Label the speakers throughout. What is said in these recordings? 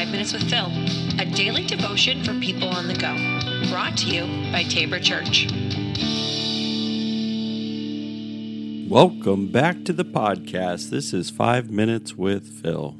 Speaker 1: Five Minutes with Phil, a daily devotion for people on the go. Brought to you by Tabor Church.
Speaker 2: Welcome back to the podcast. This is Five Minutes with Phil.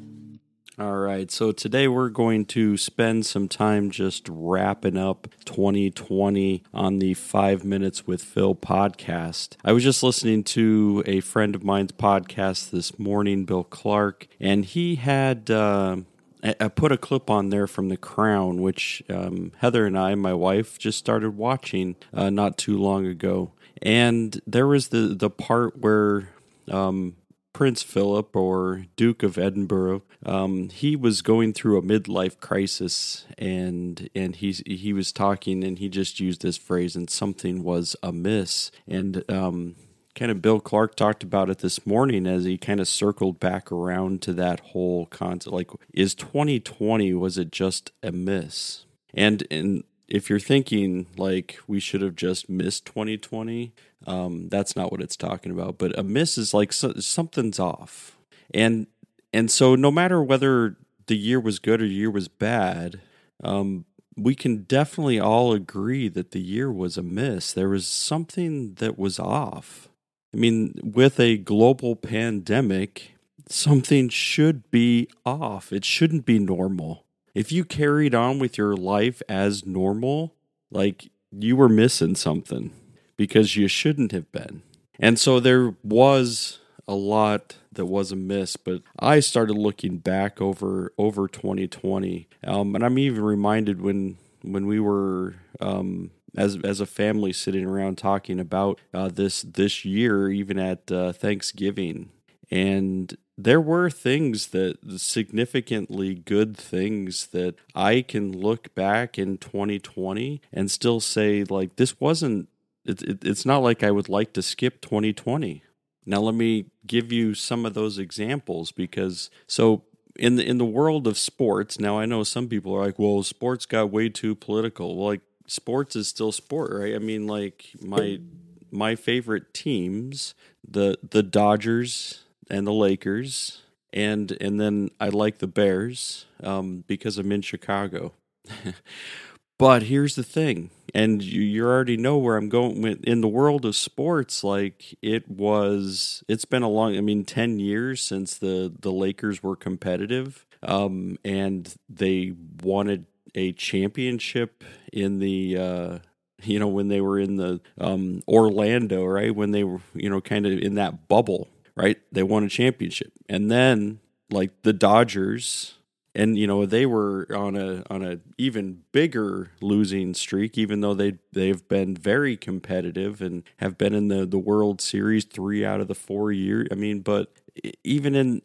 Speaker 2: All right, so today we're going to spend some time just wrapping up 2020 on the Five Minutes with Phil podcast. I was just listening to a friend of mine's podcast this morning, Bill Clark, and he had. Uh, I put a clip on there from The Crown, which um, Heather and I, my wife, just started watching uh, not too long ago. And there was the, the part where um, Prince Philip or Duke of Edinburgh, um, he was going through a midlife crisis, and and he's he was talking, and he just used this phrase, and something was amiss, and um, kind of Bill Clark talked about it this morning as he kind of circled back around to that whole concept, like is 2020 was it just a miss? And and if you're thinking like we should have just missed 2020, um, that's not what it's talking about. But a miss is like so, something's off, and and so no matter whether the year was good or year was bad, um, we can definitely all agree that the year was a miss. There was something that was off. I mean, with a global pandemic, something should be off. It shouldn't be normal if you carried on with your life as normal, like you were missing something because you shouldn't have been. And so there was a lot that was a miss, but I started looking back over over 2020, um, and I'm even reminded when when we were um, as as a family sitting around talking about uh, this this year, even at uh, Thanksgiving, and there were things that significantly good things that I can look back in 2020 and still say like this wasn't it, it, it's not like I would like to skip 2020. Now let me give you some of those examples because so in the in the world of sports, now I know some people are like, "Well, sports got way too political." Well, like sports is still sport, right? I mean, like my my favorite teams, the the Dodgers and the Lakers, and and then I like the Bears um, because I'm in Chicago. but here's the thing, and you, you already know where I'm going with, in the world of sports. Like it was, it's been a long. I mean, ten years since the the Lakers were competitive, um, and they wanted a championship in the. Uh, you know when they were in the um, Orlando, right? When they were, you know, kind of in that bubble, right? They won a championship. And then like the Dodgers and you know they were on a on a even bigger losing streak even though they they've been very competitive and have been in the the World Series 3 out of the 4 years. I mean, but even in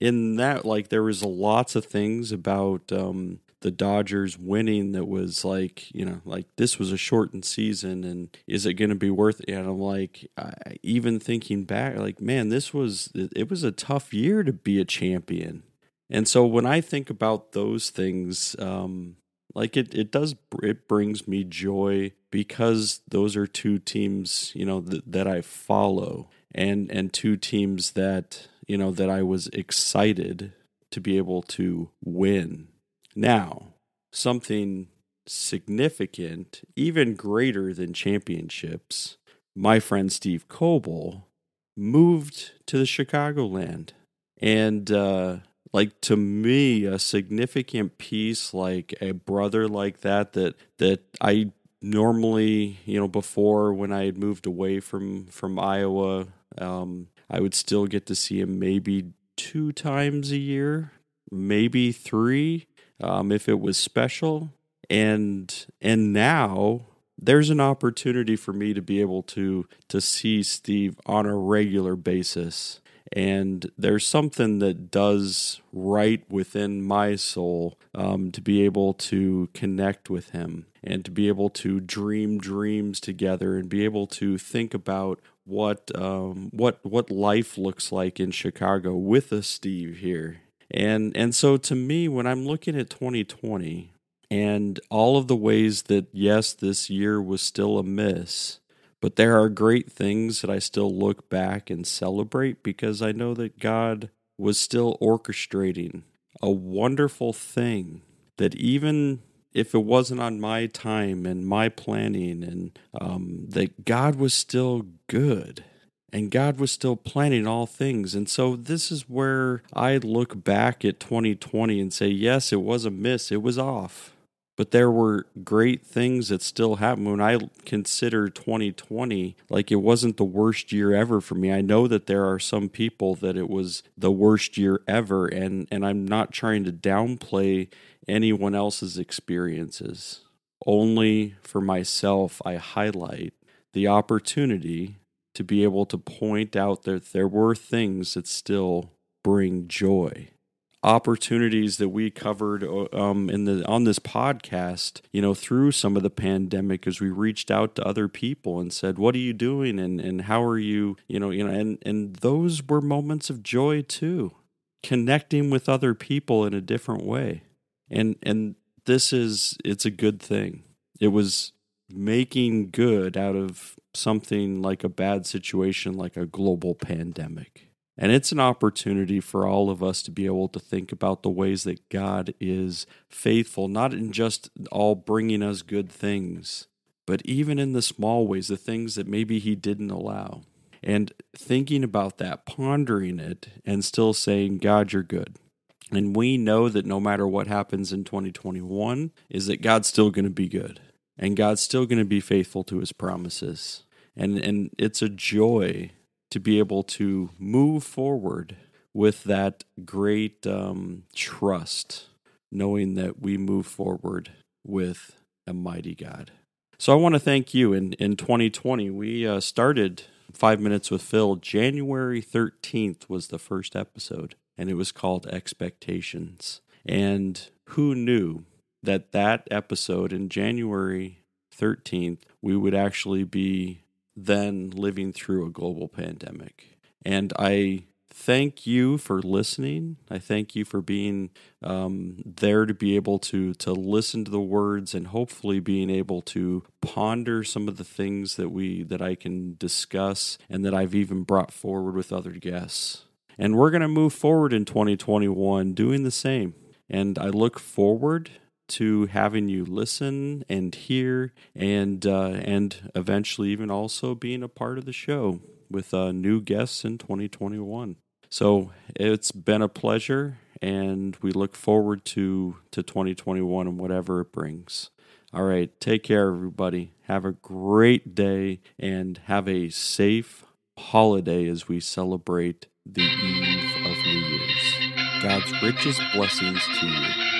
Speaker 2: in that like there was lots of things about um the Dodgers winning that was like, you know, like this was a shortened season and is it going to be worth it? And I'm like, I, even thinking back, like, man, this was, it was a tough year to be a champion. And so when I think about those things, um, like it, it does, it brings me joy because those are two teams, you know, th- that I follow and, and two teams that, you know, that I was excited to be able to win now, something significant, even greater than championships, my friend Steve Coble moved to the Chicagoland. And uh, like to me, a significant piece, like a brother like that, that that I normally, you know, before when I had moved away from from Iowa, um, I would still get to see him maybe two times a year, maybe three um, if it was special. And and now there's an opportunity for me to be able to to see Steve on a regular basis. And there's something that does right within my soul um, to be able to connect with him and to be able to dream dreams together and be able to think about what um, what what life looks like in Chicago with a Steve here. And and so to me when I'm looking at 2020 and all of the ways that yes this year was still a miss but there are great things that I still look back and celebrate because I know that God was still orchestrating a wonderful thing that even if it wasn't on my time and my planning, and um, that God was still good and God was still planning all things. And so this is where I look back at 2020 and say, yes, it was a miss, it was off. But there were great things that still happened when I consider 2020 like it wasn't the worst year ever for me. I know that there are some people that it was the worst year ever and and I'm not trying to downplay anyone else's experiences. Only for myself I highlight the opportunity to be able to point out that there were things that still bring joy opportunities that we covered uh, um, in the on this podcast, you know, through some of the pandemic, as we reached out to other people and said, "What are you doing?" and and how are you, you know, you know, and and those were moments of joy too, connecting with other people in a different way, and and this is it's a good thing. It was making good out of something like a bad situation, like a global pandemic. And it's an opportunity for all of us to be able to think about the ways that God is faithful, not in just all bringing us good things, but even in the small ways, the things that maybe He didn't allow. And thinking about that, pondering it, and still saying, God, you're good. And we know that no matter what happens in 2021, is that God's still going to be good. And God's still going to be faithful to his promises. And and it's a joy to be able to move forward with that great um, trust, knowing that we move forward with a mighty God. So I want to thank you. In, in 2020, we uh, started Five Minutes with Phil. January 13th was the first episode, and it was called Expectations. And who knew that that episode in January 13th, we would actually be then living through a global pandemic. And I thank you for listening. I thank you for being um, there to be able to to listen to the words and hopefully being able to ponder some of the things that we that I can discuss and that I've even brought forward with other guests. And we're going to move forward in 2021 doing the same. And I look forward to having you listen and hear and uh, and eventually even also being a part of the show with uh, new guests in 2021. So it's been a pleasure, and we look forward to to 2021 and whatever it brings. All right, take care, everybody. Have a great day and have a safe holiday as we celebrate the eve of New Year's. God's richest blessings to you.